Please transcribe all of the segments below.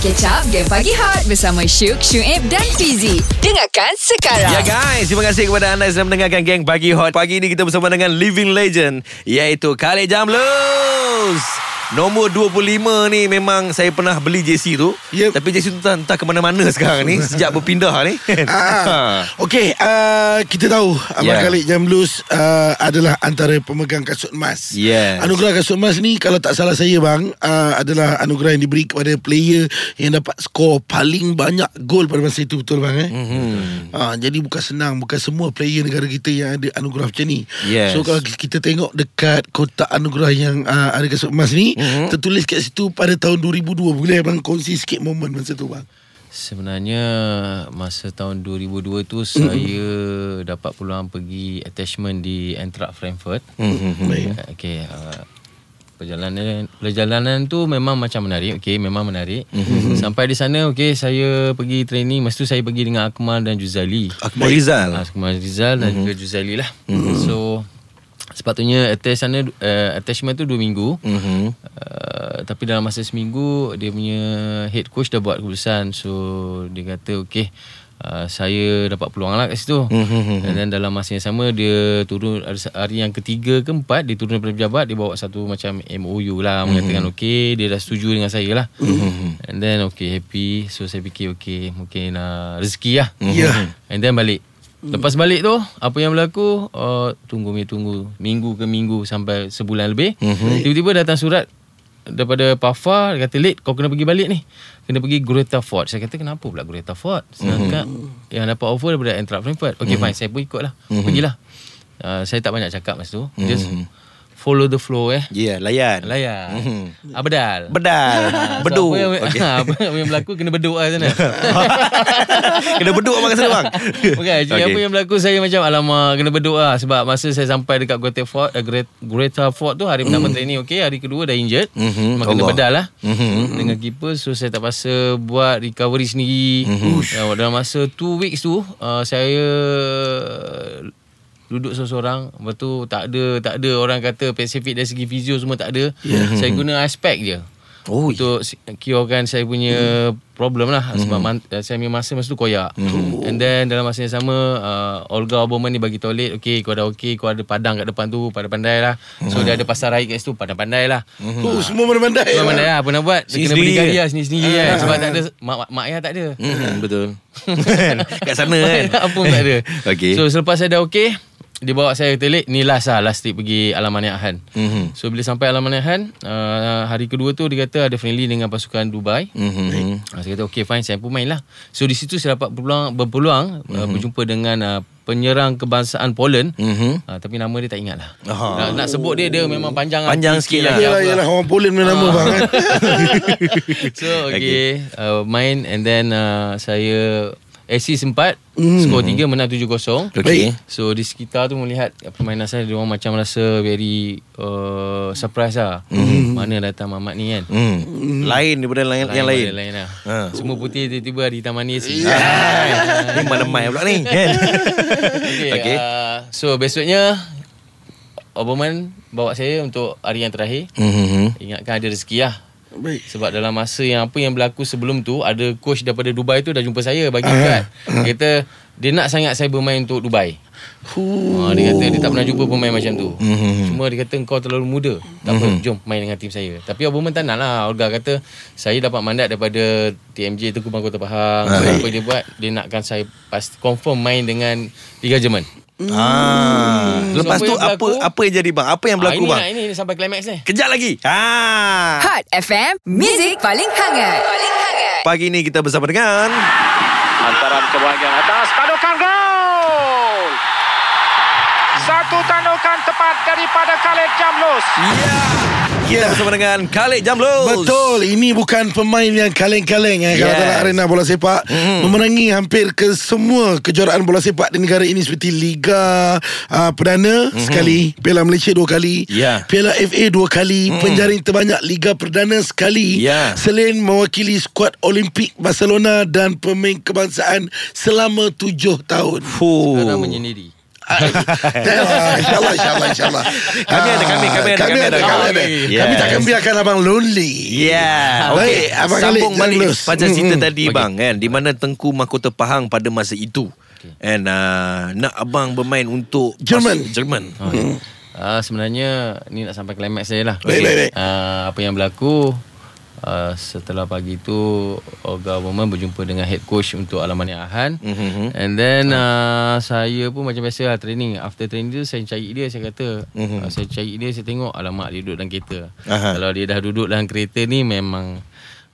Catch up Game Pagi Hot Bersama Syuk, Syuib dan Fizi Dengarkan sekarang Ya guys, terima kasih kepada anda yang sedang mendengarkan Geng Pagi Hot. Pagi ini kita bersama dengan Living Legend iaitu Khalid Jamlus. Nombor 25 ni memang saya pernah beli JC tu. Yep. Tapi JC tu entah, entah ke mana-mana sekarang ni sejak berpindah ni. Ah, Okey, uh, kita tahu Abang Yeah. Khalid Jamlus uh, adalah antara pemegang kasut emas. Yes. Anugerah kasut emas ni kalau tak salah saya bang uh, adalah anugerah yang diberi kepada player yang dapat skor paling banyak gol pada masa itu betul bang eh. Mm-hmm. Uh, jadi bukan senang, bukan semua player negara kita yang ada anugerah macam ni. Yes. So kalau kita tengok dekat kotak anugerah yang uh, ada kasut emas ni, mm-hmm. tertulis kat situ pada tahun 2002. Boleh abang kongsi sikit momen masa tu bang? Sebenarnya masa tahun 2002 tu saya dapat peluang pergi attachment di Eintracht Frankfurt. Baik. Okey, uh, perjalanan perjalanan tu memang macam menarik. Okey, memang menarik. Sampai di sana okey saya pergi training. Masa tu saya pergi dengan Akmal dan Juzali. Akmal Rizal. Ah, Akmal Rizal dan juga Juzali lah. So sepatutnya attach sana uh, attachment tu 2 minggu. Mhm. Uh, tapi dalam masa seminggu dia punya head coach dah buat keputusan. So dia kata okey Uh, saya dapat peluang lah kat situ Mhm. Dan dalam masa yang sama Dia turun Hari yang ketiga ke empat Dia turun daripada pejabat Dia bawa satu macam MOU lah Mengatakan okey Dia dah setuju dengan saya lah And then okay happy So saya fikir okay Mungkin uh, rezeki lah Ya. And then balik Lepas balik tu Apa yang berlaku? Uh, Tunggu mi tunggu. Minggu ke minggu Sampai sebulan lebih Tiba-tiba datang surat Daripada Pafa Dia kata late Kau kena pergi balik ni. Kena pergi Greta Ford Saya kata kenapa pula Greta Ford Sedangkan Yang dapat offer daripada Eintracht Frankfurt. Okay fine Saya pun ikut lah. Pergilah. Uh, Saya tak banyak cakap masa tu. Just Follow the flow eh? Ya, yeah, layan. Layan Abdal Bedal. Bedu. Apa yang, apa yang berlaku Kena beduk lah sana. Kena beduk abang sana bang. Bukan Okey. apa yang berlaku Saya macam Alamak kena berdoa lah. Sebab masa saya sampai Dekat Greta Ford uh, Greta, Greta Ford tu Hari pertama training okay Hari kedua dah injured. Mhm, Memang kena bedal lah. Mhm. Dengan keeper So saya tak paksa Buat recovery sendiri. Uh, Dalam masa 2 weeks tu uh, Saya Duduk seorang-seorang Lepas tu tak ada Tak ada orang kata Pacific dari segi fizio Semua tak ada Saya guna ice pack je. Oh, untuk curekan saya punya problem lah. Sebab man, saya punya masa masa tu koyak. And then dalam masa yang sama uh, Olga Oberman ni bagi toilet okay kau dah okay kau ada padang kat depan tu pandai-pandai lah. So dia ada pasar raya kat situ pandai-pandai lah. Oh, semua pandai-pandai. Memang pandai lah. Apa nak buat? Dia kena berdikari je. lah Sendiri-sendiri kan Sebab tak ada Mak, mak, mak ayah tak ada Hmm, betul. Kat sana kan. Apa pun tak ada Okey. So selepas saya dah okay Dia bawa saya ke telik Ni last lah Last trip pergi Alam Maniahan Mhm. So bila sampai Alam Maniahan uh, Hari kedua tu Dia kata ada friendly Dengan pasukan Dubai Mhm. uh, Saya kata okay fine Saya pun main lah So di situ saya dapat berpeluang, berpeluang uh, Berjumpa dengan uh, Penyerang kebangsaan Poland Mhm. uh, Tapi nama dia tak ingat lah Aha. nak, nak sebut dia Dia memang panjang Panjang lah sikit lah. Yelah, yelah. Orang Poland punya nama bang kan. So okay, uh, Main And then uh, Saya Assist sempat Hmm. Skor 3 menang 7-0 Okey. So di sekitar tu melihat Permainan saya Dia orang macam rasa Very uh, Surprise lah Mana datang Mamat ni kan Hmm. Lain daripada lain, yang lain. lain lah. Ha. Semua putih tiba-tiba di taman ni Ni mana mai pula ni kan. okay, Okey. okay. Uh, So besoknya Oberman bawa saya untuk hari yang terakhir Mhm. Ingatkan ada rezeki lah Baik. Sebab dalam masa yang apa yang berlaku sebelum tu Ada coach daripada Dubai tu dah jumpa saya bagi kad. Dia kata dia nak sangat saya bermain untuk Dubai. Ha, Dia kata dia tak pernah jumpa pemain macam tu. Mhm. Cuma dia kata kau terlalu muda. Tak apa jom main dengan tim saya. Tapi tak nak lah. Olga kata Saya dapat mandat daripada TMJ Tengku Bangku Terpahang so, Apa dia buat Dia nakkan saya pasti confirm main dengan Liga Jerman Ah. Lepas So, apa tu yang apa berlaku? apa yang jadi bang? Apa yang berlaku ah, ini bang? Lah, ini, ini sampai climax ni Kejap lagi. Ha. Hot FM Music paling hangat Paling hangat Pagi ni kita bersama dengan Hantaran ke bahagian atas daripada Khalid Jamlus kita bersama dengan Khalid Jamlus. Betul Ini bukan pemain yang kaleng-kaleng eh, Kalau Yes. dalam arena bola sepak Mhm. Memenangi hampir ke semua Kejuaraan bola sepak di negara ini Seperti Liga uh, Perdana sekali Piala Malaysia dua kali. Ya. Mhm. Piala FA dua kali Penjaring terbanyak Liga Perdana sekali Ya. Selain mewakili skuad Olimpik Barcelona Dan pemain kebangsaan Selama tujuh tahun Fuh. Sekarang menyendiri InsyaAllah InsyaAllah InsyaAllah Kami ada, kami, kami ada, Kami kami ada ada. Kami ada Yes. Kami takkan biarkan abang lonely Ya, Baik, okey. Abang Sambung Khalid balik Jamlus. pada cerita Mm-mm. tadi bang kan di mana Tengku Mahkota Pahang pada masa itu. And uh, nak abang bermain untuk Jerman. pas- Jerman. Oh, ya. Ah, sebenarnya ni nak sampai climax saya lah. Baik, baik, baik. Ah, apa yang berlaku uh, setelah pagi tu Olga Woman berjumpa dengan head coach untuk Alamania Ahan. Mhm. And then uh, saya pun macam biasa lah training. After training tu saya cari dia saya kata Mhm. uh, saya cari dia saya tengok alamak dia duduk dalam kereta. Aha. Kalau dia dah duduk dalam kereta ni memang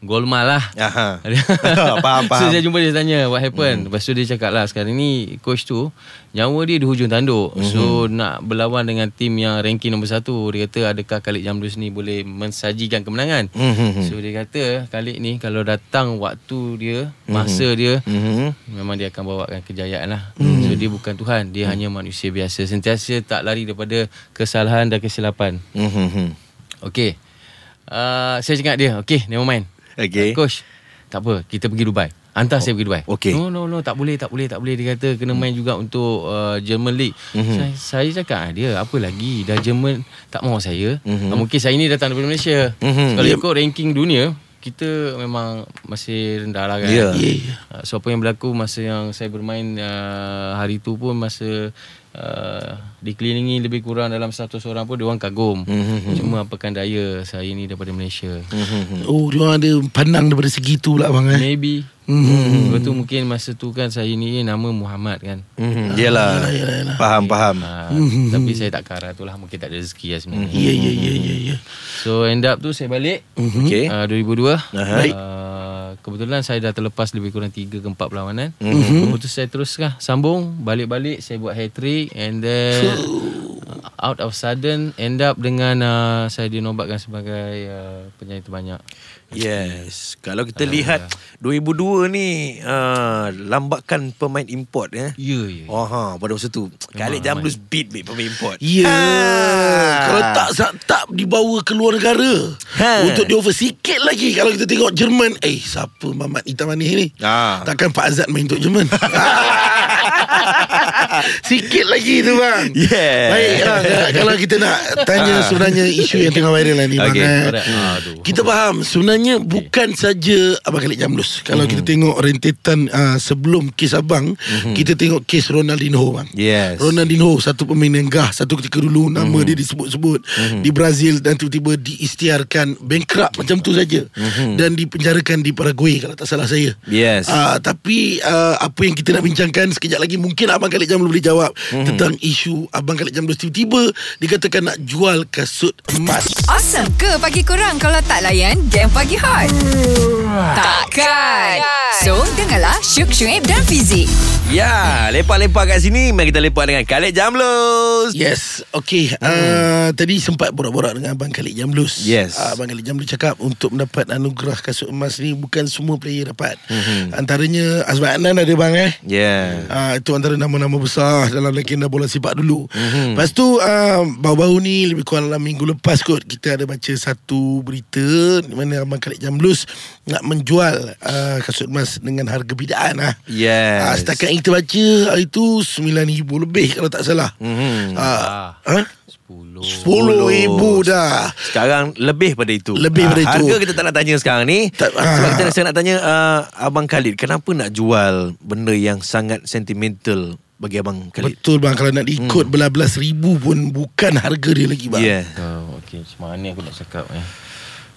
golmal lah. Aha. faham, So saya jumpa dia tanya What happened hmm. Lepas tu dia cakap lah Sekarang ni Coach tu Nyawa dia di hujung tanduk hmm. So nak berlawan dengan Tim yang ranking nombor satu Dia kata adakah Khalid Jamlus ni Boleh mensajikan kemenangan Mhm. So dia kata Khalid ni Kalau datang waktu dia Masa dia Mhm. Memang dia akan bawakan kejayaan lah hmm. So dia bukan Tuhan Dia hanya manusia biasa Sentiasa tak lari daripada Kesalahan dan kesilapan Mhm. Okay uh, Saya cakap dia Okay never mind Okay. Coach Tak apa Kita pergi Dubai Hantar oh, saya pergi Dubai okay. No no no Tak boleh tak boleh tak boleh Dia kata kena main juga untuk uh, German League mm-hmm. saya, saya cakap ah, dia Apa lagi Dah German Tak mahu saya mm-hmm. Mungkin saya ni datang daripada Malaysia Mhm. Kalau ikut ranking dunia kita memang masih rendah lah kan Ya. Ya. Uh, So apa yang berlaku masa yang saya bermain uh, hari tu pun masa uh, dikelilingi lebih kurang dalam 100 orang pun diorang kagum. Mm-hmm. Cuma apakan daya saya ni daripada Malaysia. Mm-hmm. Oh dia orang ada pandang daripada segi tu pula abang eh Maybe. Mm-hmm. Lepas tu mungkin masa tu kan saya ni nama Muhammad kan. Mhm. Yalah. yalah, yalah. Faham, faham. Uh, mm-hmm. Tapi saya tak kara tu lah Mungkin tak ada rezeki lah sebenarnya Ya ya ya ya ya So end up tu saya balik Okay. uh, 2002 Aha. Baik. uh, Kebetulan saya dah terlepas lebih kurang 3 ke 4 perlawanan Mhm. mm-hmm. Kemudian saya teruskan Sambung Balik-balik Saya buat hat trick And then uh, Out of sudden End up dengan uh, Saya dinobatkan sebagai uh, Penyanyi terbanyak Yes. Kalau kita lihat 2002 ni uh, lambakan pemain import ya. Ya ya Oh ha pada masa tu Khalid Jamlus beat beat pemain import. Ya Ha. Kalau tak tak dibawa ke luar negara Ha. Untuk di over sikit lagi Kalau kita tengok Jerman Eh siapa Mamat Hitam Manis ni Ah. Takkan Pak Azad main untuk Jerman Sikit lagi tu bang Yeah. Baik ha, Kalau kita nak Tanya sebenarnya Isu yang tengah viral lah ni bang Okay, eh. Aduh. Kita faham Sebenarnya bukan saja Abang Khalid Jamlus. Kalau kita tengok rentetan uh, Sebelum kes abang Kita tengok kes Ronaldinho bang. Yes. Ronaldinho satu pemain yang gah satu ketika dulu nama dia disebut-sebut di Brazil dan tiba-tiba diistiharkan bankrupt macam tu saja. Dan dipenjarakan di Paraguay kalau tak salah saya. Yes. Ah tapi uh, apa yang kita nak bincangkan sekejap lagi mungkin abang Khalid Jamlus boleh jawab tentang isu abang Khalid Jamlus. Tiba-tiba dikatakan nak jual kasut emas. Awesome. Ke pagi korang kalau tak layan game pagi hot? Takkan. So, dengarlah Syuk Syuib dan Fizik. Ya, lepak-lepak kat sini Mari kita lepak dengan Khalid Jamlus. Yes Okay uh, Tadi sempat borak-borak Dengan Abang Khalid Jamlus Yes. uh, Abang Khalid Jamlus cakap Untuk mendapat anugerah kasut emas ni Bukan semua player dapat mm-hmm. Antaranya Azman Adnan ada bang eh Yeah. Uh, itu antara nama-nama besar dalam legenda bola sepak dulu. Mm-hmm. Lepas tu uh, baru-baru ni lebih kurang dalam minggu lepas kot kita ada baca satu berita di mana Abang Khalid Jamlus nak menjual uh, kasut emas dengan harga bidaan lah. Yes. Uh, setakat kita baca hari tu 9,000 lebih kalau tak salah. Mhm. Uh, huh? 10 10,000 dah. Sekarang lebih pada itu Lebih Ah, pada itu. Harga kita tak nak tanya sekarang ni Tak- Sebab ah. kita saya nak tanya uh, Abang Khalid Kenapa nak jual Benda yang sangat sentimental Bagi Abang Khalid Betul bang Kalau nak diikut hmm. belas-belas ribu pun Bukan harga dia lagi bang Yeah Oh, okay, macam mana aku nak cakap eh?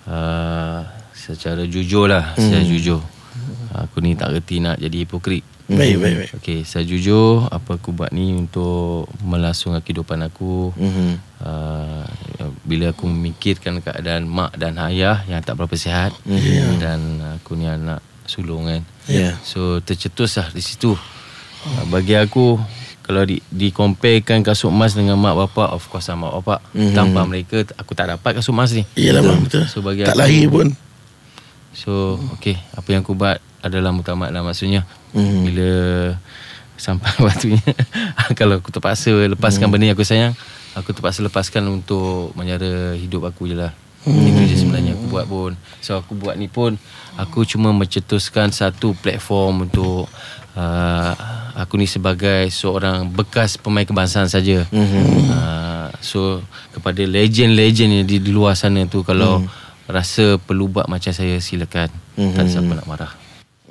Uh, secara jujur lah, hmm. saya jujur. Aku ni tak reti nak jadi hipokrit. Baik baik baik Okay, saya jujur apa aku buat ni untuk melasungkan kehidupan aku. Mhm. Uh, bila aku memikirkan keadaan mak dan ayah yang tak berapa sihat mm-hmm. dan aku ni anak sulung kan. Yeah. So tercetus lah di situ. Uh, bagi aku kalau di dikomparekan kasut emas dengan mak bapak of course lah mak bapak mm-hmm. tanpa mereka aku tak dapat kasut emas ni. Iyalah bang betul So bagi Tak aku- lahir pun So okay Apa yang aku buat Adalah mutamat lah maksudnya mm. Bila Sampai waktunya Kalau aku terpaksa Lepaskan mm. benda yang aku sayang Aku terpaksa lepaskan Untuk Menyara hidup aku je lah mm. Itu je sebenarnya aku buat pun So aku buat ni pun Aku cuma mencetuskan Satu platform untuk uh, aku ni sebagai seorang bekas pemain kebangsaan saja. Mm-hmm. Uh, so kepada legend-legend yang di, di luar sana tu kalau mm. rasa perlu buat macam saya silakan. Mm-hmm. Tak siapa nak marah.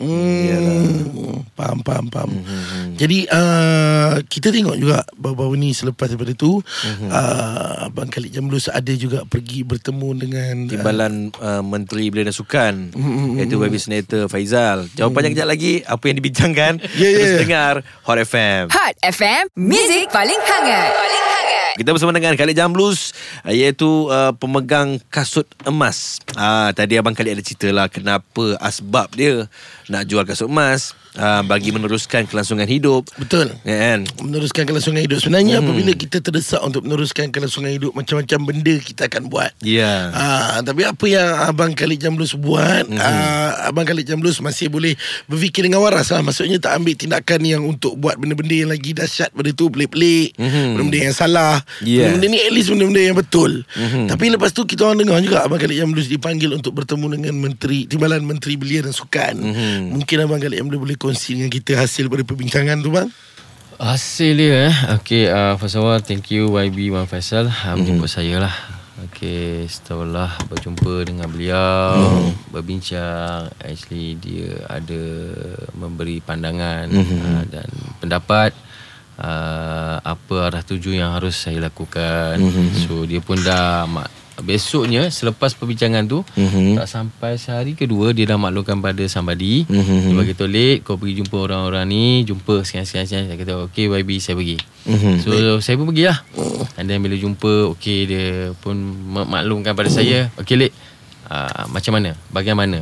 Hmm, faham, faham, faham. Mm-hmm. Jadi uh, kita tengok juga baru-baru ni selepas daripada tu mm-hmm. uh, Abang Khalid Jamlus ada juga pergi bertemu dengan Timbalan uh, Menteri Belia dan Sukan mm-hmm. Iaitu YB Senator Faizal Jawapannya mm. kejap lagi Apa yang dibincangkan Yeah, yeah. Terus dengar Hot FM Hot FM, Music paling hangat. Paling hangat. Kita bersama dengan Khalid Jamlus uh, Iaitu uh, pemegang kasut emas uh, Tadi Abang Khalid ada cerita lah Kenapa asbab dia Nak jual kasut emas uh, Bagi meneruskan kelangsungan hidup Betul Ya kan Meneruskan kelangsungan hidup Sebenarnya hmm. apabila kita terdesak Untuk meneruskan kelangsungan hidup Macam-macam benda kita akan buat Ya Ah, tapi apa yang Abang Khalid Jamlus buat mm-hmm. ah, Abang Khalid Jamlus masih boleh Berfikir dengan waras lah Maksudnya tak ambil tindakan yang Untuk buat benda-benda yang lagi dahsyat Pada tu pelik-pelik Mhm. Benda-benda yang salah Yeah. Benda-benda ni at least benda-benda yang betul Mhm. Tapi lepas tu kita orang dengar juga Abang Khalid Jamlus dipanggil Untuk bertemu dengan Menteri Timbalan Menteri Belia dan Sukan Mhm. Mungkin Abang Khalid Jamlus boleh kongsi dengan kita Hasil pada perbincangan tu bang Hasil dia eh. Okay, uh, first of all, thank you YB Wan Faisal uh, menjemput saya lah. Okay, setelah berjumpa dengan beliau, berbincang, actually dia ada memberi pandangan uh, dan pendapat uh, apa arah tuju yang harus saya lakukan. So dia pun dah mak- besoknya selepas perbincangan tu Mhm. tak sampai sehari kedua dia dah maklumkan pada somebody. Mhm. Dia bagi late kau pergi jumpa orang-orang ni, jumpa sekian-sekian saya kata okey YB saya pergi. Mhm. So saya pun pergilah. And then bila jumpa okey dia pun mak- maklumkan pada saya, okey late uh, macam mana? Bagaimana?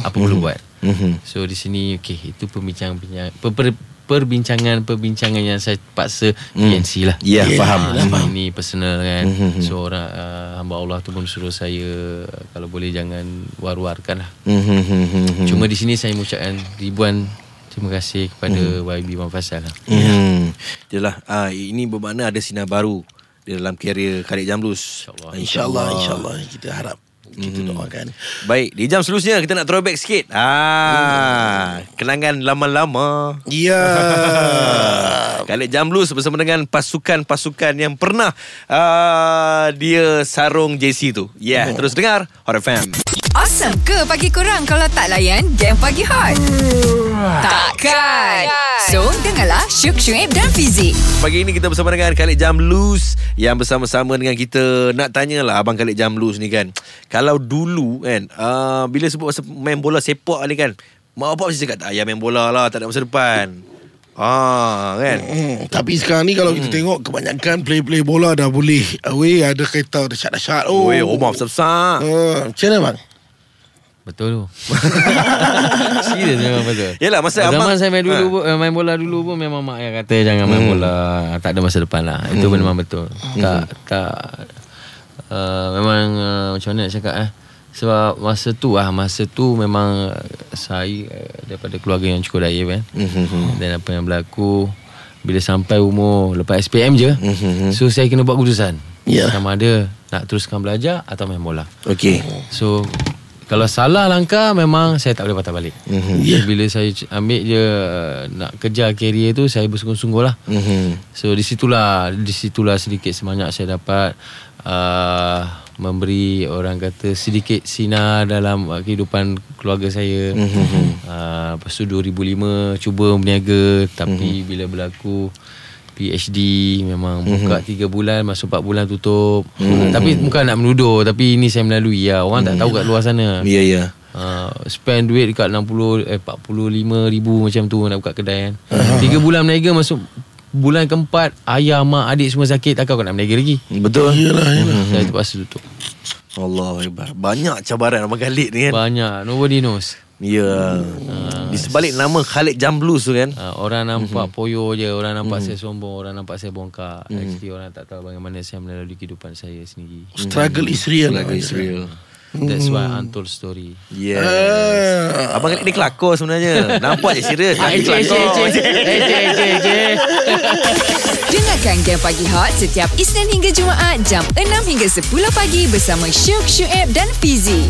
Apa perlu buat? Mhm. So di sini okey itu pembincang-pembincang per, per, perbincangan-perbincangan yang saya paksa PNC lah. Ya, Yeah. faham. Ini, ini personal kan. Mhm. So orang uh, hamba Allah tu pun suruh saya kalau boleh jangan war-warkan lah. Mhm. Cuma di sini saya mengucapkan ribuan terima kasih kepada YB Wan Faisal lah. Hmm. Jelah, ah, ini bermakna ada sinar baru di dalam kerjaya Khalid Jamlus. InsyaAllah. InsyaAllah InsyaAllah Kita harap Kita doakan Baik, di jam seterusnya kita nak throwback sikit. Ah, kenangan lama-lama. Ya Khalid Jamlus bersama dengan pasukan-pasukan yang pernah uh, dia sarung JC tu. Ya, yeah, terus dengar Hot FM. Awesome ke pagi korang kalau tak layan game pagi hot? Takkan. So, dengarlah Syuk Syuib dan Fizik. Pagi ini kita bersama dengan Khalid Jamlus yang bersama-sama dengan kita nak tanyalah abang Khalid Jamlus ni kan. Kalau dulu kan uh, bila sebut pasal main bola sepak ni kan, mak bapak mesti cakap tak payah main bola lah, tak ada masa depan. Ah kan. Hmm, tapi sekarang ni kalau kita tengok kebanyakan play-play bola dah boleh away ada kereta dahsyat-dahsyat. Oh. Oh, Weh, rumah besar-besar. Uh, macam mana bang? Betul tu. Serius memang betul. Yalah, masa Zaman abang- saya main dulu Ha. eh, main bola dulu pun memang mak yang kata jangan main bola, tak ada masa depan lah. Itu pun memang betul. Tak tak uh, memang uh, macam mana nak cakap eh. Sebab masa tu lah Masa tu memang Saya Daripada keluarga yang cukup daya kan Mhm. Dan apa yang berlaku Bila sampai umur Lepas SPM je Mhm. So saya kena buat keputusan Ya. Sama ada Nak teruskan belajar Atau main bola Okey. So kalau salah langkah memang saya tak boleh patah balik. Mm-hmm. Ya. Bila saya ambil je uh, nak kejar career tu saya bersungguh-sungguh lah. Mhm. So di situlah di situlah sedikit sebanyak saya dapat uh, memberi orang kata sedikit sinar dalam uh, kehidupan keluarga saya. Mm-hmm. Uh, lepas tu 2005 cuba berniaga tapi mm-hmm. bila berlaku PhD memang Mhm. buka 3 bulan masuk 4 bulan tutup. Mm-hmm. Tapi bukan nak menuduh tapi ini saya melalui ya. Orang tak tahu kat luar sana. Ya, ya. Uh, spend duit dekat 60 eh 45 ribu macam tu nak buka kedai kan. Uh-huh. 3 bulan berniaga masuk bulan keempat ayah mak adik semua sakit takkan kau nak berniaga lagi. Betul. Yelah, yelah. Hmm. Saya terpaksa tutup. Allah. Banyak cabaran abang Khalid ni kan. Banyak nobody knows. Ya. Di sebalik nama Khalid Jamlus tu kan. Uh, orang nampak mm-hmm. poyo je, orang nampak mm-hmm. saya sombong, orang nampak saya bongkar. Mm-hmm. Actually orang tak tahu bagaimana saya melalui kehidupan saya sendiri. Struggle is real. Lagu Israel. That's why untold story. Yes. Ah. Abang Khalid ni kelakor sebenarnya. Nampak je serius. Cik. Eh, cik, cik, cik. Dengarkan Game Pagi Hot setiap Isnin hingga Jumaat jam 6 hingga 10 pagi bersama Syuk Syuib dan Fizik.